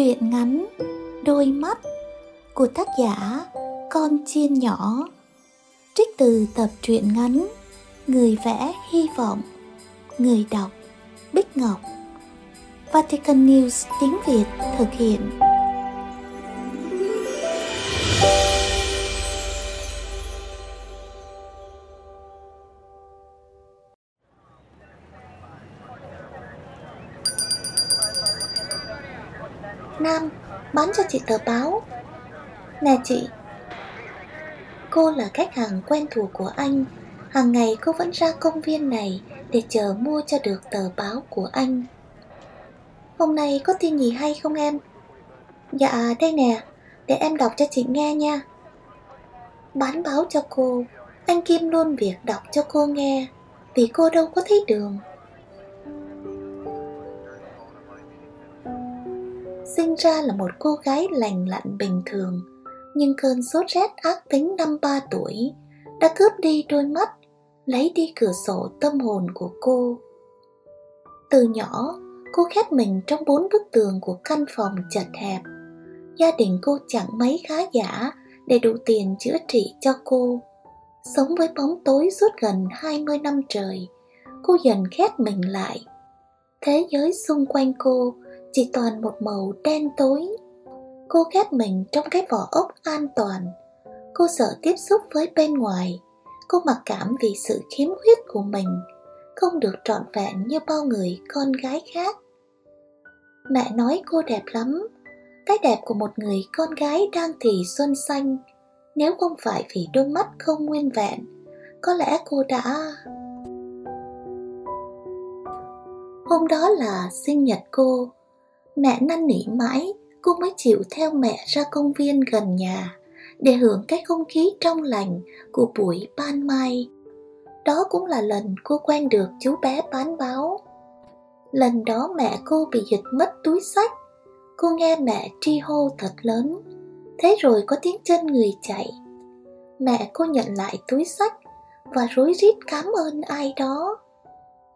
Truyện ngắn Đôi mắt của tác giả Con chiên nhỏ, Trích từ tập truyện ngắn Người vẽ hy vọng, Người đọc Bích Ngọc. Vatican News tiếng Việt thực hiện. Nam bán cho chị tờ báo. Nè chị, Cô là khách hàng quen thuộc của anh. Hàng ngày cô vẫn ra công viên này Để chờ mua cho được tờ báo của anh. Hôm nay có tin gì hay không em? Dạ đây nè, Để em đọc cho chị nghe nha. Bán báo cho cô, Anh Kim luôn việc đọc cho cô nghe, Vì cô đâu có thấy đường. Sinh ra là một cô gái lành lặn bình thường, nhưng cơn sốt rét ác tính năm ba tuổi đã cướp đi đôi mắt, lấy đi cửa sổ tâm hồn của cô. Từ nhỏ, cô khép mình trong bốn bức tường của căn phòng chật hẹp. Gia đình cô chẳng mấy khá giả để đủ tiền chữa trị cho cô. Sống với bóng tối suốt gần 20 năm trời, cô dần khép mình lại. Thế giới xung quanh cô chỉ toàn một màu đen tối. Cô khép mình trong cái vỏ ốc an toàn. Cô sợ tiếp xúc với bên ngoài. Cô mặc cảm vì sự khiếm khuyết của mình, không được trọn vẹn như bao người con gái khác. Mẹ nói cô đẹp lắm, cái đẹp của một người con gái đang thì xuân xanh. Nếu không phải vì đôi mắt không nguyên vẹn, có lẽ cô đã... Hôm đó là sinh nhật cô, Mẹ năn nỉ mãi, cô mới chịu theo mẹ ra công viên gần nhà để hưởng cái không khí trong lành của buổi ban mai. Đó cũng là lần cô quen được chú bé bán báo. Lần đó mẹ cô bị giật mất túi sách. Cô nghe mẹ tri hô thật lớn. Thế rồi có tiếng chân người chạy. Mẹ cô nhận lại túi sách và rối rít cảm ơn ai đó.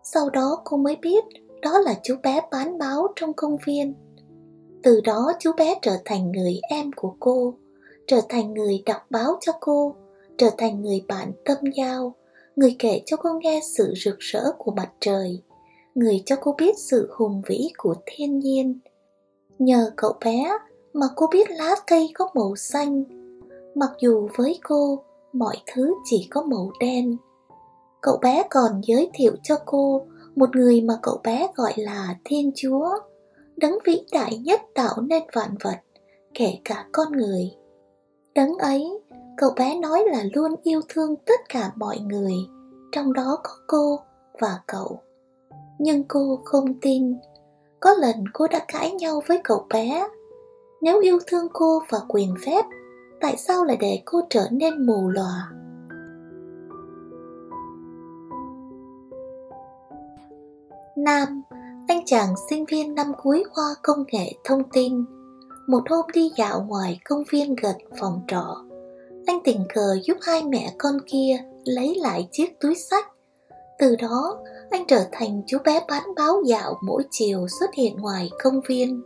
Sau đó cô mới biết đó là chú bé bán báo trong công viên. Từ đó chú bé trở thành người em của cô, trở thành người đọc báo cho cô, trở thành người bạn tâm giao, người kể cho cô nghe sự rực rỡ của mặt trời, người cho cô biết sự hùng vĩ của thiên nhiên. Nhờ cậu bé mà cô biết lá cây có màu xanh, mặc dù với cô mọi thứ chỉ có màu đen. Cậu bé còn giới thiệu cho cô một người mà cậu bé gọi là Thiên Chúa, đấng vĩ đại nhất tạo nên vạn vật, kể cả con người. Đấng ấy, cậu bé nói là luôn yêu thương tất cả mọi người, trong đó có cô và cậu. Nhưng cô không tin. Có lần cô đã cãi nhau với cậu bé. Nếu yêu thương cô và quyền phép, tại sao lại để cô trở nên mù lòa? Nam, anh chàng sinh viên năm cuối khoa công nghệ thông tin. Một hôm đi dạo ngoài công viên gần phòng trọ, anh tình cờ giúp hai mẹ con kia lấy lại chiếc túi sách. Từ đó, anh trở thành chú bé bán báo dạo mỗi chiều xuất hiện ngoài công viên.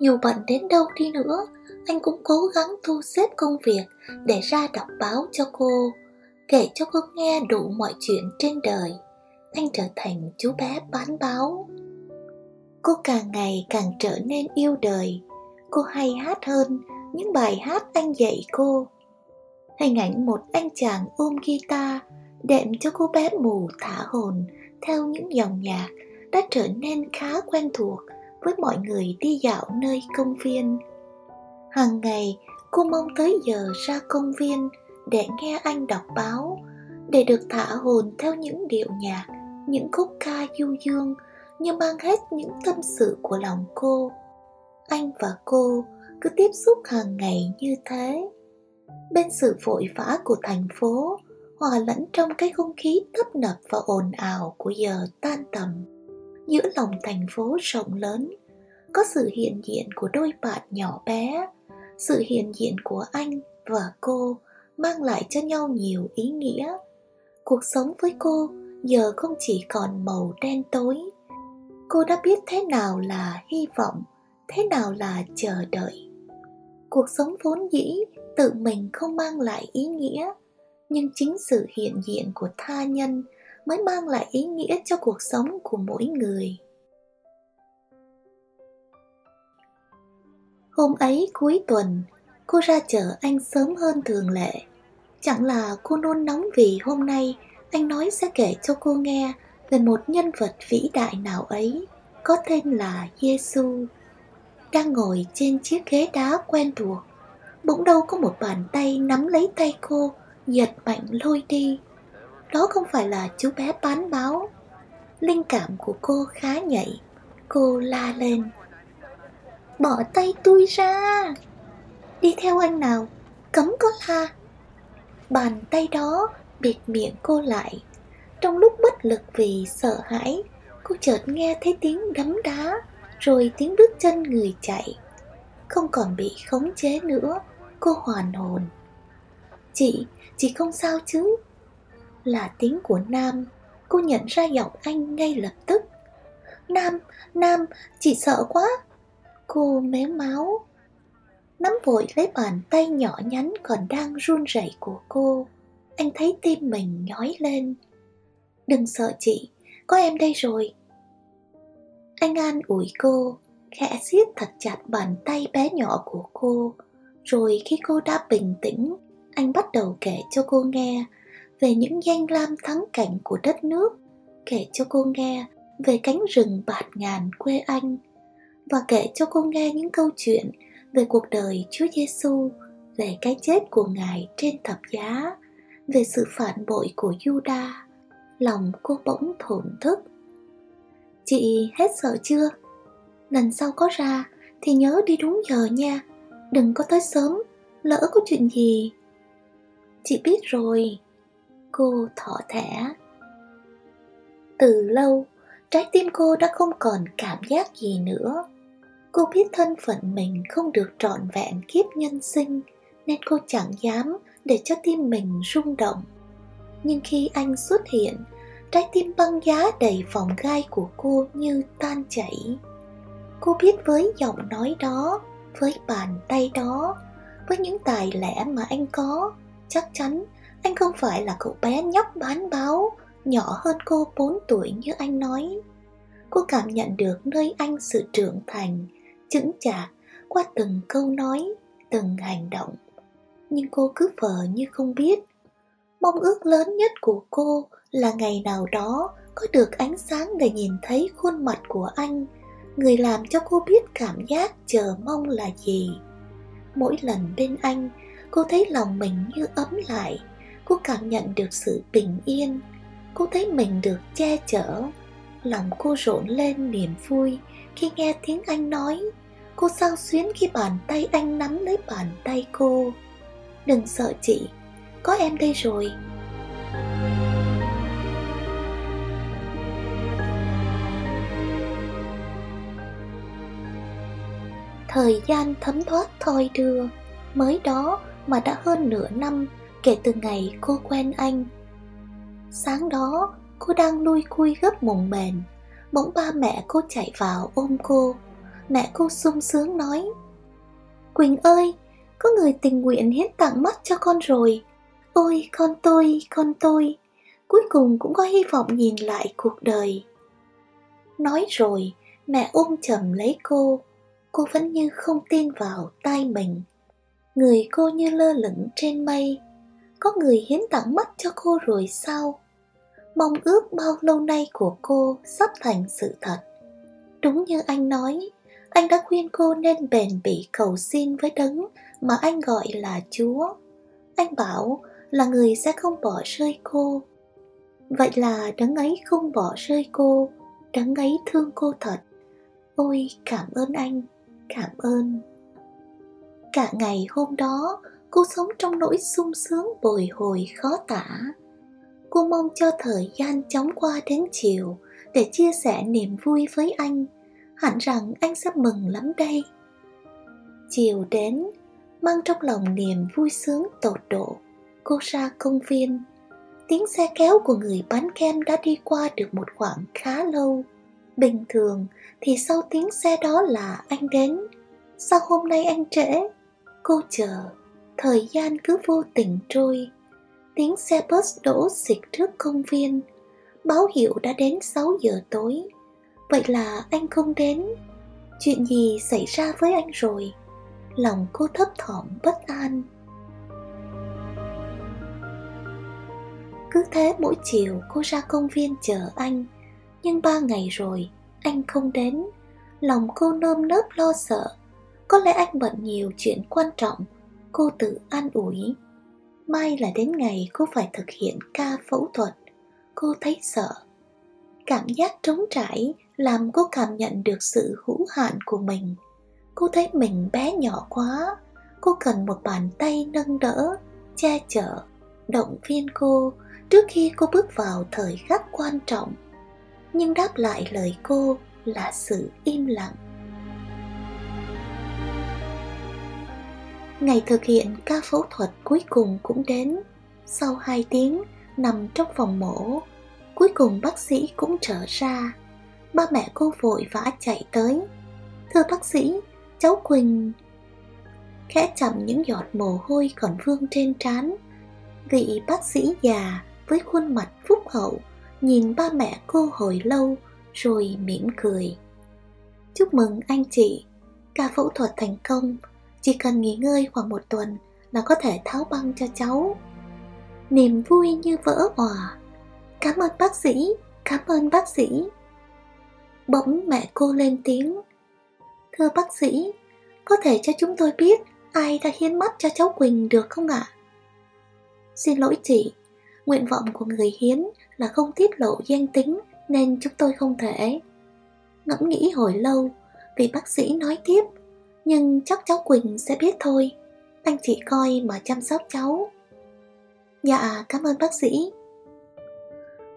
Dù bận đến đâu đi nữa, anh cũng cố gắng thu xếp công việc để ra đọc báo cho cô, kể cho cô nghe đủ mọi chuyện trên đời anh trở thành chú bé bán báo cô càng ngày càng trở nên yêu đời. Cô hay hát hơn những bài hát anh dạy cô. Hình ảnh một anh chàng ôm guitar đệm cho cô bé mù thả hồn theo những dòng nhạc đã trở nên khá quen thuộc với mọi người đi dạo nơi công viên. Hàng ngày, cô mong tới giờ ra công viên để nghe anh đọc báo, để được thả hồn theo những điệu nhạc những khúc ca du dương như mang hết những tâm sự của lòng cô. Anh và cô cứ tiếp xúc hàng ngày như thế. Bên sự vội vã của thành phố, hòa lẫn trong cái không khí tấp nập và ồn ào của giờ tan tầm. Giữa lòng thành phố rộng lớn, có sự hiện diện của đôi bạn nhỏ bé, sự hiện diện của anh và cô mang lại cho nhau nhiều ý nghĩa. Cuộc sống với cô giờ không chỉ còn màu đen tối. Cô đã biết thế nào là hy vọng, thế nào là chờ đợi. Cuộc sống vốn dĩ tự mình không mang lại ý nghĩa, nhưng chính sự hiện diện của tha nhân mới mang lại ý nghĩa cho cuộc sống của mỗi người. Hôm ấy cuối tuần, cô ra chợ anh sớm hơn thường lệ. Chẳng là cô nôn nóng vì hôm nay anh nói sẽ kể cho cô nghe về một nhân vật vĩ đại nào ấy, có tên là Giêsu đang ngồi trên chiếc ghế đá quen thuộc. Bỗng đâu có một bàn tay nắm lấy tay cô, giật mạnh lôi đi. Đó không phải là chú bé bán báo. Linh cảm của cô khá nhạy, cô la lên. Bỏ tay tôi ra. Đi theo anh nào, cấm có la. Bàn tay đó bịt miệng cô lại. Trong lúc bất lực vì sợ hãi, cô chợt nghe thấy tiếng đấm đá, rồi tiếng bước chân người chạy. Không còn bị khống chế nữa, cô hoàn hồn. Chị chị không sao chứ? Là tiếng của nam. Cô nhận ra giọng anh ngay lập tức. Nam nam, chị sợ quá. Cô méo máu. Nắm vội lấy bàn tay nhỏ nhắn còn đang run rẩy của cô anh thấy tim mình nhói lên. Đừng sợ chị có em đây rồi. Anh an ủi cô khẽ siết thật chặt bàn tay bé nhỏ của cô. Rồi khi cô đã bình tĩnh anh bắt đầu kể cho cô nghe về những danh lam thắng cảnh của đất nước kể cho cô nghe về cánh rừng bạt ngàn quê anh và kể cho cô nghe những câu chuyện về cuộc đời Chúa Giêsu, về cái chết của Ngài trên thập giá, về sự phản bội của Juda. Lòng cô bỗng thổn thức. Chị hết sợ chưa? Lần sau có ra thì nhớ đi đúng giờ nha, đừng có tới sớm, lỡ có chuyện gì. Chị biết rồi, cô thỏ thẻ. Từ lâu, trái tim cô đã không còn cảm giác gì nữa Cô biết thân phận mình không được trọn vẹn kiếp nhân sinh Nên cô chẳng dám để cho tim mình rung động. Nhưng khi anh xuất hiện Trái tim băng giá đầy vòng gai của cô như tan chảy. Cô biết với giọng nói đó Với bàn tay đó Với những tài lẻ mà anh có Chắc chắn anh không phải là cậu bé nhóc bán báo Nhỏ hơn cô 4 tuổi như anh nói. Cô cảm nhận được nơi anh sự trưởng thành chững chạc qua từng câu nói, từng hành động. Nhưng cô cứ vờ như không biết. Mong ước lớn nhất của cô là ngày nào đó có được ánh sáng để nhìn thấy khuôn mặt của anh, người làm cho cô biết cảm giác chờ mong là gì. Mỗi lần bên anh, cô thấy lòng mình như ấm lại, cô cảm nhận được sự bình yên, cô thấy mình được che chở. Lòng cô rộn lên niềm vui khi nghe tiếng anh nói Cô sao xuyến khi bàn tay anh nắm lấy bàn tay cô Đừng sợ chị, có em đây rồi. Thời gian thấm thoát thoi đưa Mới đó mà đã hơn nửa năm kể từ ngày cô quen anh. Sáng đó cô đang lui cui gấp mùng mền. Bỗng ba mẹ cô chạy vào ôm cô. Mẹ cô sung sướng nói Quỳnh ơi, có người tình nguyện hiến tặng mắt cho con rồi. Ôi con tôi, con tôi. Cuối cùng cũng có hy vọng nhìn lại cuộc đời. Nói rồi, mẹ ôm chầm lấy cô. Cô vẫn như không tin vào tai mình. Người cô như lơ lửng trên mây. Có người hiến tặng mắt cho cô rồi sao? Mong ước bao lâu nay của cô sắp thành sự thật. Đúng như anh nói anh đã khuyên cô nên bền bỉ cầu xin với đấng mà anh gọi là Chúa. Anh bảo là người sẽ không bỏ rơi cô. Vậy là đấng ấy không bỏ rơi cô, đấng ấy thương cô thật. Ôi cảm ơn anh, cảm ơn. Cả ngày hôm đó, cô sống trong nỗi sung sướng bồi hồi khó tả. Cô mong cho thời gian chóng qua đến chiều để chia sẻ niềm vui với anh hẳn rằng anh sẽ mừng lắm đây. Chiều đến, mang trong lòng niềm vui sướng tột độ, cô ra công viên. Tiếng xe kéo của người bán kem đã đi qua được một khoảng khá lâu. Bình thường thì sau tiếng xe đó là anh đến. Sao hôm nay anh trễ? Cô chờ, Thời gian cứ vô tình trôi. Tiếng xe bus đổ xịt trước công viên. Báo hiệu đã đến 6 giờ tối. Vậy là anh không đến. Chuyện gì xảy ra với anh rồi? Lòng cô thấp thỏm bất an. Cứ thế mỗi chiều cô ra công viên chờ anh. Nhưng ba ngày rồi, anh không đến. Lòng cô nơm nớp lo sợ. Có lẽ anh bận nhiều chuyện quan trọng, Cô tự an ủi. Mai là đến ngày cô phải thực hiện ca phẫu thuật. Cô thấy sợ. Cảm giác trống trải làm cô cảm nhận được sự hữu hạn của mình. Cô thấy mình bé nhỏ quá. Cô cần một bàn tay nâng đỡ, che chở, động viên cô trước khi cô bước vào thời khắc quan trọng. Nhưng đáp lại lời cô là sự im lặng. Ngày thực hiện ca phẫu thuật cuối cùng cũng đến. Sau hai tiếng nằm trong phòng mổ cuối cùng bác sĩ cũng trở ra ba mẹ cô vội vã chạy tới. Thưa bác sĩ, cháu quỳnh. Khẽ chậm những giọt mồ hôi còn vương trên trán. Vị bác sĩ già với khuôn mặt phúc hậu nhìn ba mẹ cô hồi lâu rồi mỉm cười. Chúc mừng anh chị. Ca phẫu thuật thành công. Chỉ cần nghỉ ngơi khoảng một tuần là có thể tháo băng cho cháu. Niềm vui như vỡ òa. Cảm ơn bác sĩ, cảm ơn bác sĩ bỗng mẹ cô lên tiếng thưa bác sĩ có thể cho chúng tôi biết ai đã hiến mắt cho cháu quỳnh được không ạ xin lỗi chị Nguyện vọng của người hiến là không tiết lộ danh tính nên chúng tôi không thể. Ngẫm nghĩ hồi lâu, vị bác sĩ nói tiếp, nhưng chắc cháu Quỳnh sẽ biết thôi. Anh chị coi mà chăm sóc cháu. Dạ, cảm ơn bác sĩ.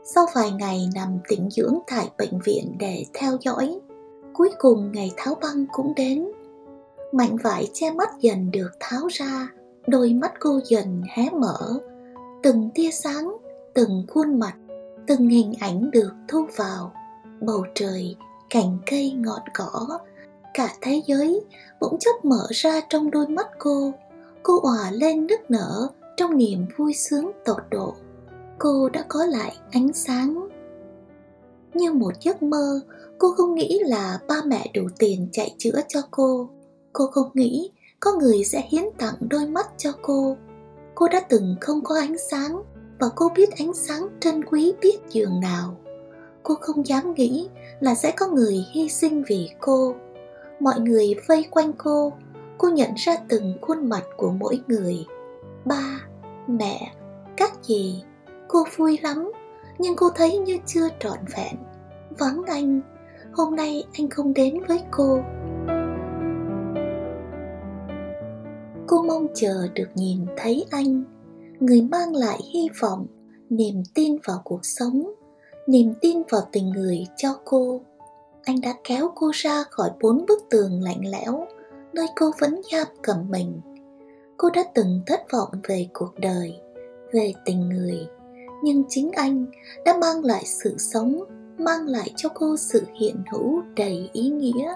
Sau vài ngày nằm tĩnh dưỡng tại bệnh viện để theo dõi, cuối cùng ngày tháo băng cũng đến. Mảnh vải che mắt dần được tháo ra, đôi mắt cô dần hé mở, từng tia sáng từng khuôn mặt từng hình ảnh được thu vào. Bầu trời cành cây ngọn cỏ cả thế giới bỗng chốc mở ra trong đôi mắt cô. Cô òa lên nức nở trong niềm vui sướng tột độ cô đã có lại ánh sáng. Như một giấc mơ, cô không nghĩ là ba mẹ đủ tiền chạy chữa cho cô. Cô không nghĩ có người sẽ hiến tặng đôi mắt cho cô. Cô đã từng không có ánh sáng và cô biết ánh sáng trân quý biết giường nào. Cô không dám nghĩ là sẽ có người hy sinh vì cô. Mọi người vây quanh cô cô nhận ra từng khuôn mặt của mỗi người. Ba, mẹ, các gì cô vui lắm, nhưng cô thấy như chưa trọn vẹn. Vắng anh, hôm nay anh không đến với cô. Cô mong chờ được nhìn thấy anh, người mang lại hy vọng, niềm tin vào cuộc sống, niềm tin vào tình người cho cô. Anh đã kéo cô ra khỏi bốn bức tường lạnh lẽo, nơi cô vẫn giam cầm mình. Cô đã từng thất vọng về cuộc đời, về tình người nhưng chính anh đã mang lại sự sống, mang lại cho cô sự hiện hữu đầy ý nghĩa.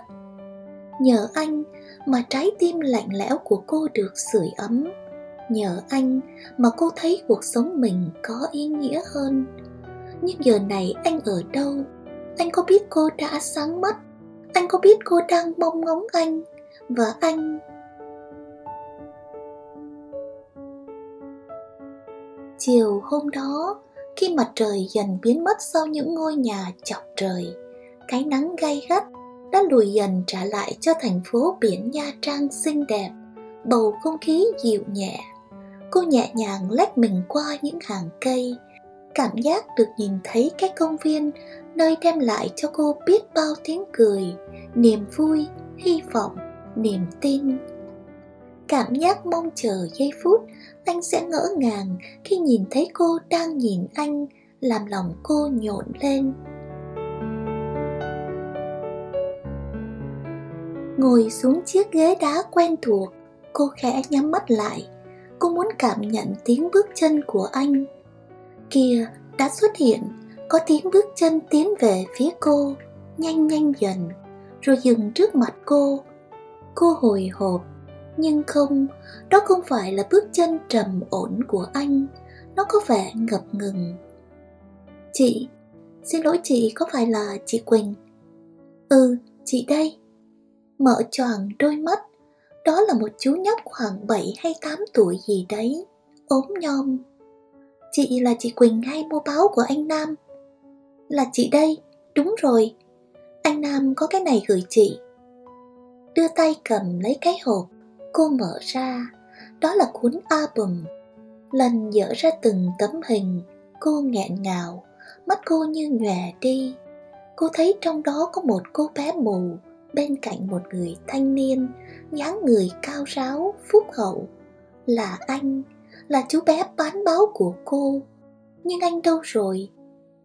Nhờ anh mà trái tim lạnh lẽo của cô được sưởi ấm. Nhờ anh mà cô thấy cuộc sống mình có ý nghĩa hơn. Nhưng giờ này anh ở đâu? Anh có biết cô đã sáng mắt? Anh có biết cô đang mong ngóng anh? Và anh chiều hôm đó khi mặt trời dần biến mất sau những ngôi nhà chọc trời cái nắng gay gắt đã lùi dần trả lại cho thành phố biển Nha Trang xinh đẹp, bầu không khí dịu nhẹ. Cô nhẹ nhàng lách mình qua những hàng cây, cảm giác được nhìn thấy cái công viên nơi đem lại cho cô biết bao tiếng cười, niềm vui, hy vọng, niềm tin. Cảm giác mong chờ giây phút anh sẽ ngỡ ngàng khi nhìn thấy cô đang nhìn anh, làm lòng cô nhộn lên. ngồi xuống chiếc ghế đá quen thuộc cô khẽ nhắm mắt lại. Cô muốn cảm nhận tiếng bước chân của anh. Kia đã xuất hiện có tiếng bước chân tiến về phía cô nhanh nhanh dần rồi dừng trước mặt cô. Cô hồi hộp nhưng không, đó không phải là bước chân trầm ổn của anh. Nó có vẻ ngập ngừng. Chị, xin lỗi chị, có phải là chị quỳnh? Ừ chị đây. Mở choàng đôi mắt. Đó là một chú nhóc khoảng 7 hay 8 tuổi gì đấy. Ốm nhom. Chị là chị quỳnh hay mua báo của anh nam? Là chị đây, đúng rồi. Anh nam có cái này gửi chị. Đưa tay cầm lấy cái hộp cô mở ra. Đó là cuốn album. Lần dở ra từng tấm hình, cô nghẹn ngào, mắt cô như nhòe đi. Cô thấy trong đó có một cô bé mù, bên cạnh một người thanh niên, dáng người cao ráo, phúc hậu. Là anh, là chú bé bán báo của cô. Nhưng anh đâu rồi?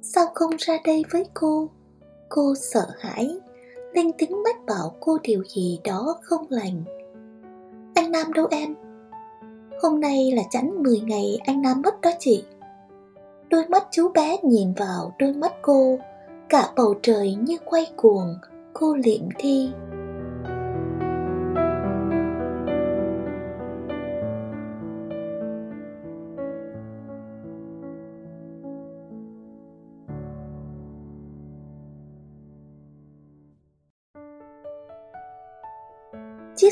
Sao không ra đây với cô? Cô sợ hãi, linh tính mách bảo cô điều gì đó không lành anh nam đâu em? Hôm nay là chẵn 10 ngày anh nam mất đó chị. Đôi mắt chú bé nhìn vào đôi mắt cô, cả bầu trời như quay cuồng, cô liệm thi.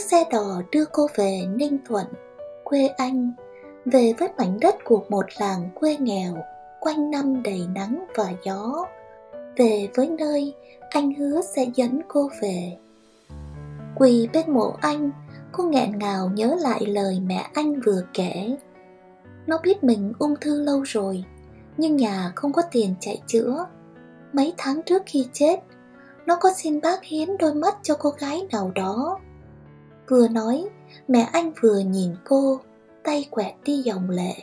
Chiếc xe đò đưa cô về ninh thuận, quê anh, về với mảnh đất của một làng quê nghèo, quanh năm đầy nắng và gió. Về với nơi, anh hứa sẽ dẫn cô về. Quỳ bên mộ anh, cô nghẹn ngào nhớ lại lời mẹ anh vừa kể. Nó biết mình ung thư lâu rồi, nhưng nhà không có tiền chạy chữa. Mấy tháng trước khi chết, nó có xin bác hiến đôi mắt cho cô gái nào đó vừa nói, mẹ anh vừa nhìn cô, tay quẹt đi dòng lệ.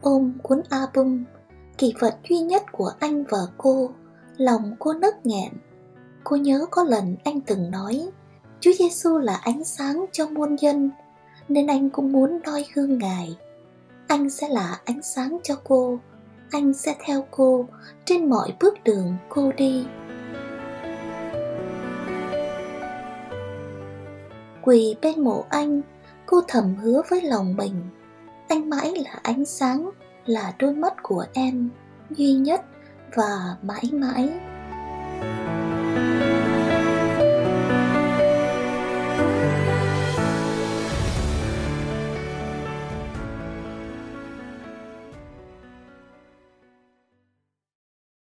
Ôm cuốn album, kỷ vật duy nhất của anh và cô, lòng cô nấc nghẹn. Cô nhớ có lần anh từng nói, chúa giêsu là ánh sáng cho muôn dân, nên anh cũng muốn noi gương ngài. Anh sẽ là ánh sáng cho cô, anh sẽ theo cô trên mọi bước đường cô đi. Quỳ bên mộ anh, cô thầm hứa với lòng mình. Anh mãi là ánh sáng, là đôi mắt của em duy nhất và mãi mãi.